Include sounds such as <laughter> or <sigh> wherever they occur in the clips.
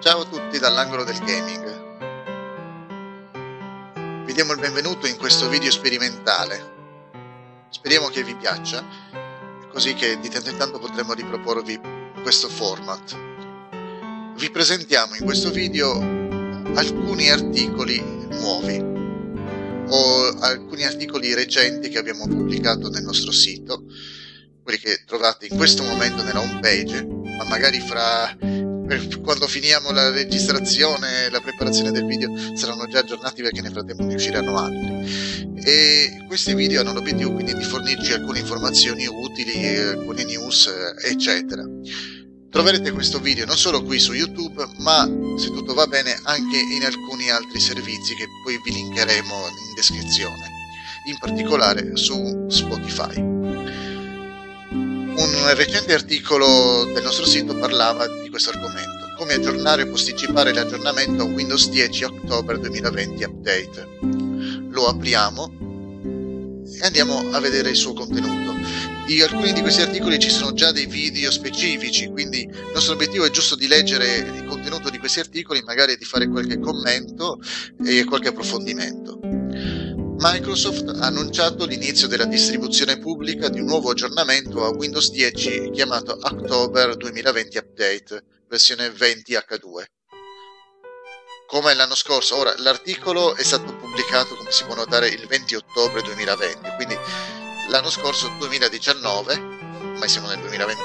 Ciao a tutti dall'angolo del gaming. Vi diamo il benvenuto in questo video sperimentale. Speriamo che vi piaccia, così che di tanto in tanto potremo riproporvi questo format. Vi presentiamo in questo video alcuni articoli nuovi o alcuni articoli recenti che abbiamo pubblicato nel nostro sito, quelli che trovate in questo momento nella home page, ma magari fra <laughs> quando finiamo la registrazione e la preparazione del video saranno già aggiornati perché nel frattempo ne usciranno altri. E questi video hanno l'obiettivo quindi di fornirci alcune informazioni utili, alcune news eccetera. Troverete questo video non solo qui su youtube ma se tutto va bene anche in alcuni altri servizi che poi vi linkeremo in descrizione. In particolare su spotify un recente articolo del nostro sito parlava di questo argomento, come aggiornare o posticipare l'aggiornamento a Windows 10 October 2020 Update. Lo apriamo e andiamo a vedere il suo contenuto. Di alcuni di questi articoli ci sono già dei video specifici, quindi il nostro obiettivo è giusto di leggere il contenuto di questi articoli, magari di fare qualche commento e qualche approfondimento. Microsoft ha annunciato l'inizio della distribuzione pubblica di un nuovo aggiornamento a Windows 10 chiamato October 2020 Update, versione 20H2. Come l'anno scorso, ora l'articolo è stato pubblicato, come si può notare, il 20 ottobre 2020, quindi l'anno scorso 2019, ma siamo nel 2021,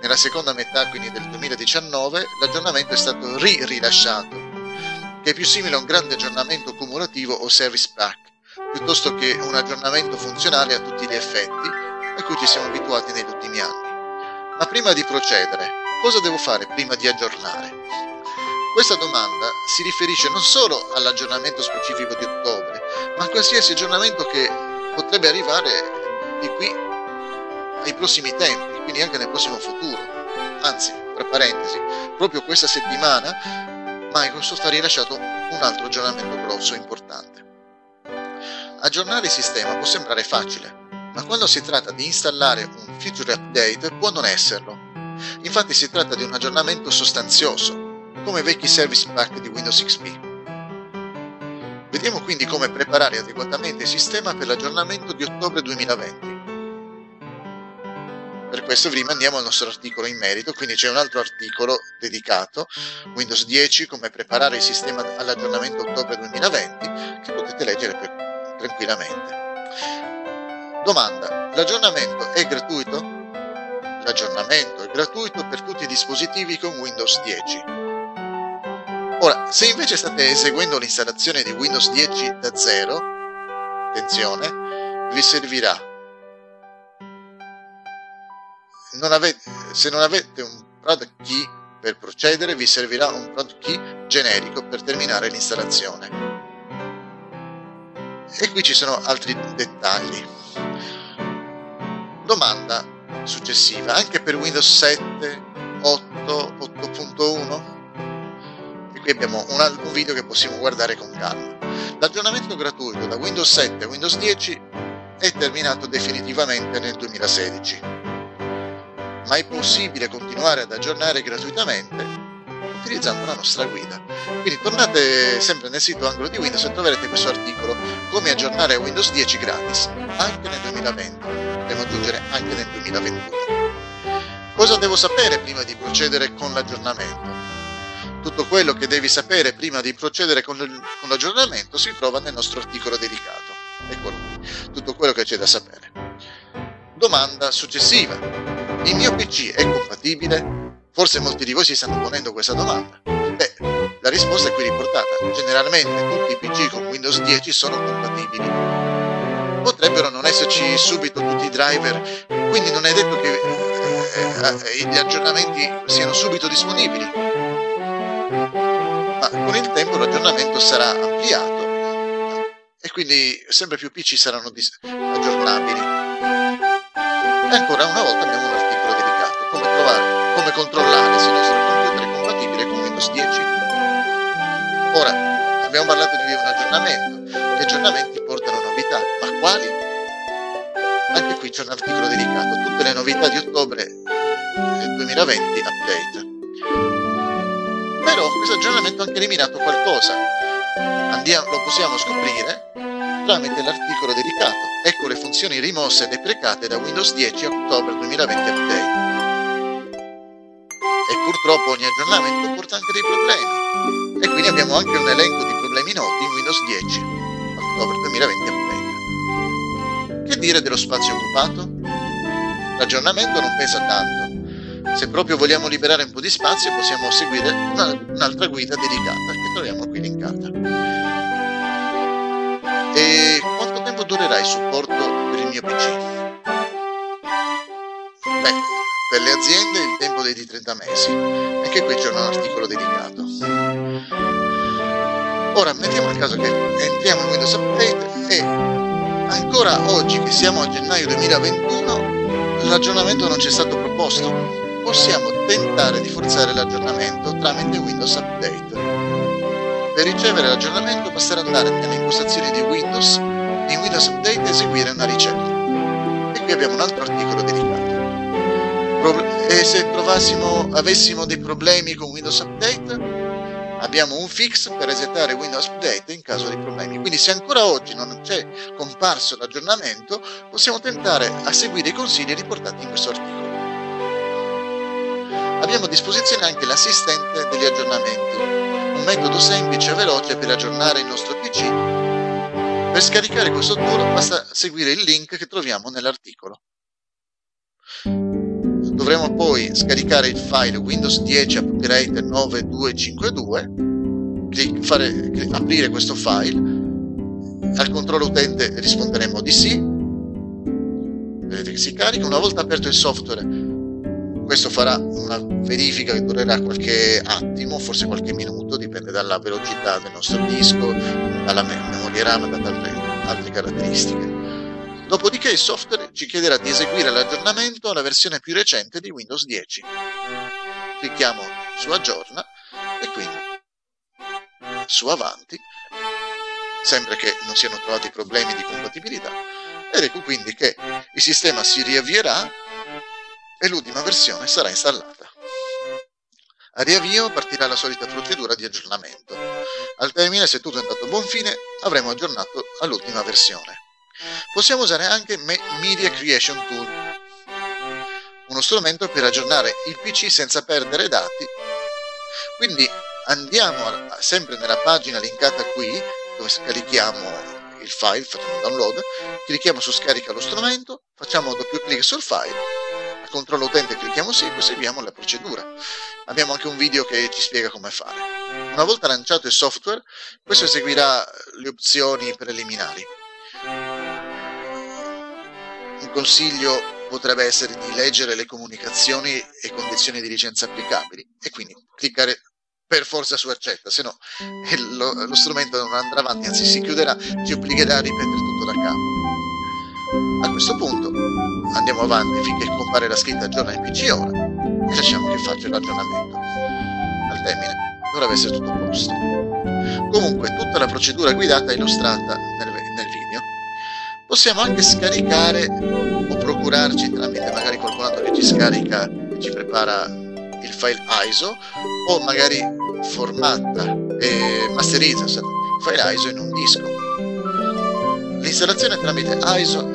nella seconda metà quindi del 2019 l'aggiornamento è stato ri-rilasciato, che è più simile a un grande aggiornamento cumulativo o service pack piuttosto che un aggiornamento funzionale a tutti gli effetti a cui ci siamo abituati negli ultimi anni. Ma prima di procedere, cosa devo fare prima di aggiornare? Questa domanda si riferisce non solo all'aggiornamento specifico di ottobre, ma a qualsiasi aggiornamento che potrebbe arrivare di qui ai prossimi tempi, quindi anche nel prossimo futuro. Anzi, tra parentesi, proprio questa settimana Microsoft ha rilasciato un altro aggiornamento grosso e importante. Aggiornare il sistema può sembrare facile, ma quando si tratta di installare un feature update può non esserlo. Infatti si tratta di un aggiornamento sostanzioso, come i vecchi service pack di Windows XP. Vediamo quindi come preparare adeguatamente il sistema per l'aggiornamento di ottobre 2020. Per questo vi rimandiamo al nostro articolo in merito, quindi c'è un altro articolo dedicato, Windows 10, come preparare il sistema all'aggiornamento ottobre 2020, che potete leggere per tranquillamente. Domanda, l'aggiornamento è gratuito? L'aggiornamento è gratuito per tutti i dispositivi con Windows 10. Ora, se invece state eseguendo l'installazione di Windows 10 da zero, attenzione, vi servirà non avete, se non avete un product key per procedere, vi servirà un product key generico per terminare l'installazione. E qui ci sono altri dettagli. Domanda successiva, anche per Windows 7, 8, 8.1? E qui abbiamo un, altro video che possiamo guardare con calma. L'aggiornamento gratuito da Windows 7 a Windows 10 è terminato definitivamente nel 2016. Ma è possibile continuare ad aggiornare gratuitamente utilizzando la nostra guida. Quindi tornate sempre nel sito angolo di Windows e troverete questo articolo come aggiornare Windows 10 gratis anche nel 2020, potremo aggiungere anche nel 2021. Cosa devo sapere prima di procedere con l'aggiornamento? Tutto quello che devi sapere prima di procedere con l'aggiornamento si trova nel nostro articolo dedicato. Eccolo qui, tutto quello che c'è da sapere. Domanda successiva. Il mio PC è compatibile? Forse molti di voi si stanno ponendo questa domanda. Beh, la risposta è qui riportata. Generalmente tutti i PC con Windows 10 sono compatibili. Potrebbero non esserci subito tutti i driver, quindi non è detto che eh, eh, gli aggiornamenti siano subito disponibili. Ma con il tempo l'aggiornamento sarà ampliato e quindi sempre più PC saranno aggiornabili. E ancora una volta abbiamo controllare se il nostro computer è compatibile con Windows 10. Ora, abbiamo parlato di un aggiornamento, gli aggiornamenti portano novità, ma quali? Anche qui c'è un articolo dedicato, tutte le novità di ottobre 2020 update. Però questo aggiornamento ha anche eliminato qualcosa. Andiamo, lo possiamo scoprire tramite l'articolo dedicato. Ecco le funzioni rimosse e deprecate da Windows 10 ottobre 2020 update. Purtroppo ogni aggiornamento porta anche dei problemi. E quindi abbiamo anche un elenco di problemi noti in Windows 10 ottobre 2020 update. Che dire dello spazio occupato? L'aggiornamento non pesa tanto, se proprio vogliamo liberare un po' di spazio possiamo seguire una, un'altra guida dedicata che troviamo qui linkata. E quanto tempo durerà il supporto per il mio PC? Beh, per le aziende il tempo di 30 mesi. Anche qui c'è un articolo dedicato. Ora mettiamo il caso che entriamo in Windows Update e ancora oggi che siamo a gennaio 2021 l'aggiornamento non ci è stato proposto possiamo tentare di forzare l'aggiornamento tramite Windows Update. Per ricevere l'aggiornamento basterà andare nelle impostazioni di Windows e in Windows Update eseguire una ricerca. E qui abbiamo un altro articolo dedicato. E se trovassimo, avessimo dei problemi con Windows Update, abbiamo un fix per resettare Windows Update in caso di problemi. Quindi se ancora oggi non c'è comparso l'aggiornamento, possiamo tentare a seguire i consigli riportati in questo articolo abbiamo a disposizione anche l'assistente degli aggiornamenti, un metodo semplice e veloce per aggiornare il nostro PC. Per scaricare questo tool basta seguire il link che troviamo nell'articolo. Dovremo poi scaricare il file Windows 10 Upgrade 9252, fare, aprire questo file, al controllo utente risponderemo di sì, vedete che si carica, una volta aperto il software questo farà una verifica che durerà qualche attimo, forse qualche minuto, dipende dalla velocità del nostro disco, dalla memoria RAM, da altre, altre caratteristiche. Dopodiché il software ci chiederà di eseguire l'aggiornamento alla versione più recente di Windows 10. Clicchiamo su aggiorna e quindi su avanti, sempre che non siano trovati problemi di compatibilità, ed ecco quindi che il sistema si riavvierà e l'ultima versione sarà installata. A riavvio partirà la solita procedura di aggiornamento. Al termine, se tutto è andato a buon fine, avremo aggiornato all'ultima versione. Possiamo usare anche Media Creation Tool, uno strumento per aggiornare il PC senza perdere dati. Quindi andiamo sempre nella pagina linkata qui, dove scarichiamo il file, facciamo download, clicchiamo su scarica lo strumento, facciamo doppio clic sul file controllo utente clicchiamo sì, poi seguiamo la procedura. Abbiamo anche un video che ci spiega come fare. Una volta lanciato il software, questo eseguirà le opzioni preliminari. Un consiglio potrebbe essere di leggere le comunicazioni e condizioni di licenza applicabili e quindi cliccare per forza su accetta, se no <laughs> lo, lo strumento non andrà avanti, anzi si chiuderà, ci obbligherà a ripetere tutto da capo. A questo punto andiamo avanti finché compare la scritta aggiorna il PC ora e lasciamo che faccia l'aggiornamento. Al termine dovrebbe essere tutto a posto. Comunque tutta la procedura guidata è illustrata nel, nel video. Possiamo anche scaricare o procurarci tramite magari qualcun altro che ci scarica e ci prepara il file ISO o magari formatta e masterizza il file ISO in un disco. L'installazione tramite ISO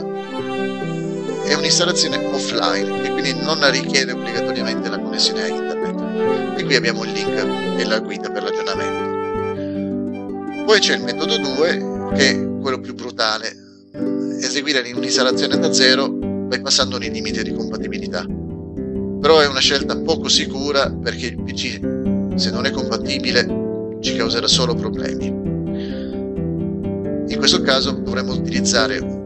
è un'installazione offline e quindi non richiede obbligatoriamente la connessione a internet. E qui abbiamo il link e la guida per l'aggiornamento. Poi c'è il metodo 2 che è quello più brutale, eseguire un'installazione da zero bypassando i limiti di compatibilità. Però è una scelta poco sicura perché il PC se non è compatibile ci causerà solo problemi. In questo caso dovremmo utilizzare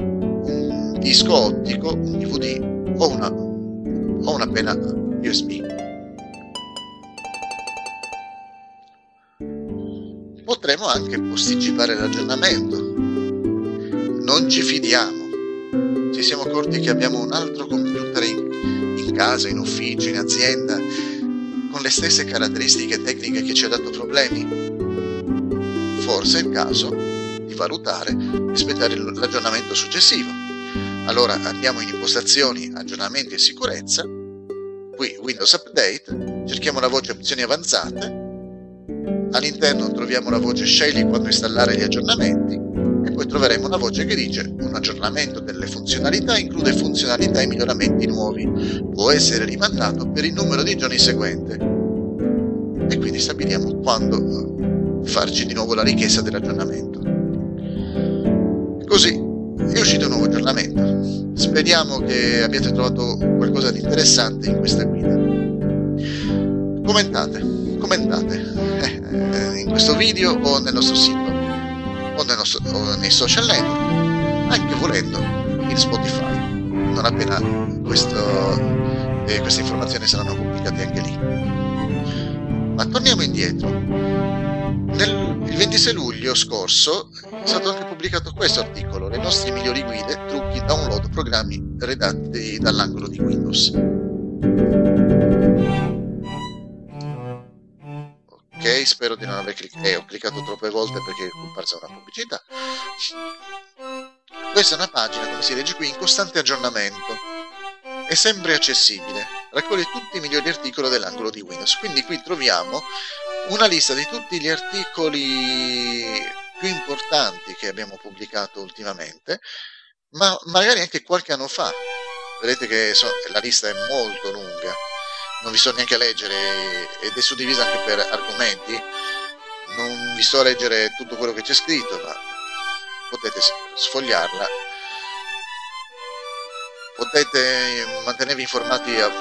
disco ottico, un DVD o una, o una penna USB. Potremo anche posticipare l'aggiornamento. Non ci fidiamo. Ci siamo accorti che abbiamo un altro computer in, in casa, in ufficio, in azienda, con le stesse caratteristiche tecniche che ci ha dato problemi. Forse è il caso di valutare e aspettare l'aggiornamento successivo. Allora andiamo in impostazioni, aggiornamenti e sicurezza, qui Windows Update, cerchiamo la voce opzioni avanzate all'interno troviamo la voce scegli quando installare gli aggiornamenti una voce che dice un aggiornamento delle funzionalità include funzionalità e miglioramenti nuovi, può essere rimandato per il numero di giorni seguente e quindi stabiliamo quando farci di nuovo la richiesta dell'aggiornamento. Così è uscito un nuovo aggiornamento. Speriamo che abbiate trovato qualcosa di interessante in questa guida. Commentate, commentate <laughs> eh, in questo video o nel nostro sito o, nostro, o nei social network, anche volendo in Spotify, non appena questo, eh, queste informazioni saranno pubblicate anche lì. Ma torniamo indietro nel, il 26 luglio scorso è stato anche pubblicato questo articolo, le nostre migliori guide, trucchi, download, programmi redatti dall'angolo di Windows. Spero di non aver cliccato, eh, ho cliccato troppe volte perché è comparsa una pubblicità. Questa è una pagina, come si legge qui, in costante aggiornamento. È sempre accessibile, raccoglie tutti i migliori articoli dell'angolo di Windows. Quindi qui troviamo una lista di tutti gli articoli più importanti che abbiamo pubblicato ultimamente, ma magari anche qualche anno fa. Vedete che so, la lista è molto lunga, non vi sto neanche leggere ed è suddivisa anche per argomenti. Non vi sto a leggere tutto quello che c'è scritto, ma potete sfogliarla. Potete mantenervi informati a,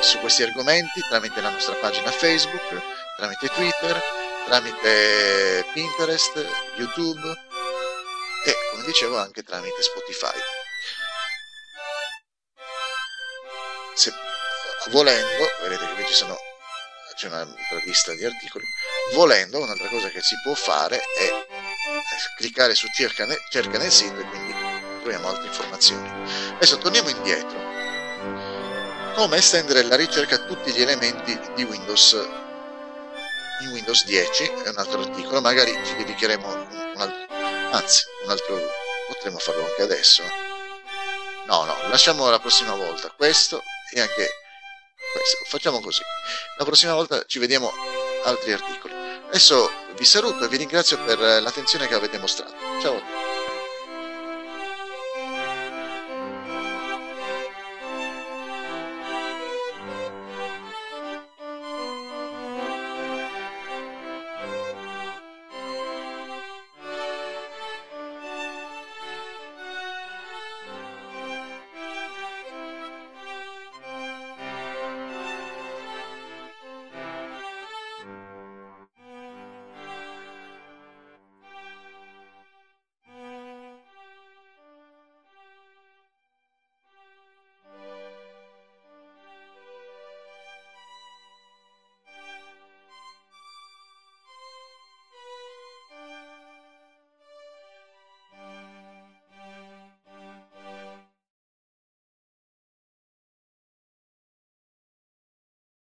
su questi argomenti tramite la nostra pagina Facebook tramite Twitter, tramite Pinterest, YouTube e come dicevo anche tramite Spotify. Se volendo, vedete che qui ci sono c'è un'altra lista di articoli, volendo un'altra cosa che si può fare è cliccare su cerca nel, cerca nel sito e quindi troviamo altre informazioni. Adesso torniamo indietro. Come estendere la ricerca a tutti gli elementi di Windows in Windows 10 è un altro articolo, magari ci dedicheremo un altro, anzi, un altro, potremmo farlo anche adesso. No, no, lasciamo la prossima volta questo e anche questo. Facciamo così. La prossima volta ci vediamo altri articoli. Adesso vi saluto e vi ringrazio per l'attenzione che avete mostrato. Ciao.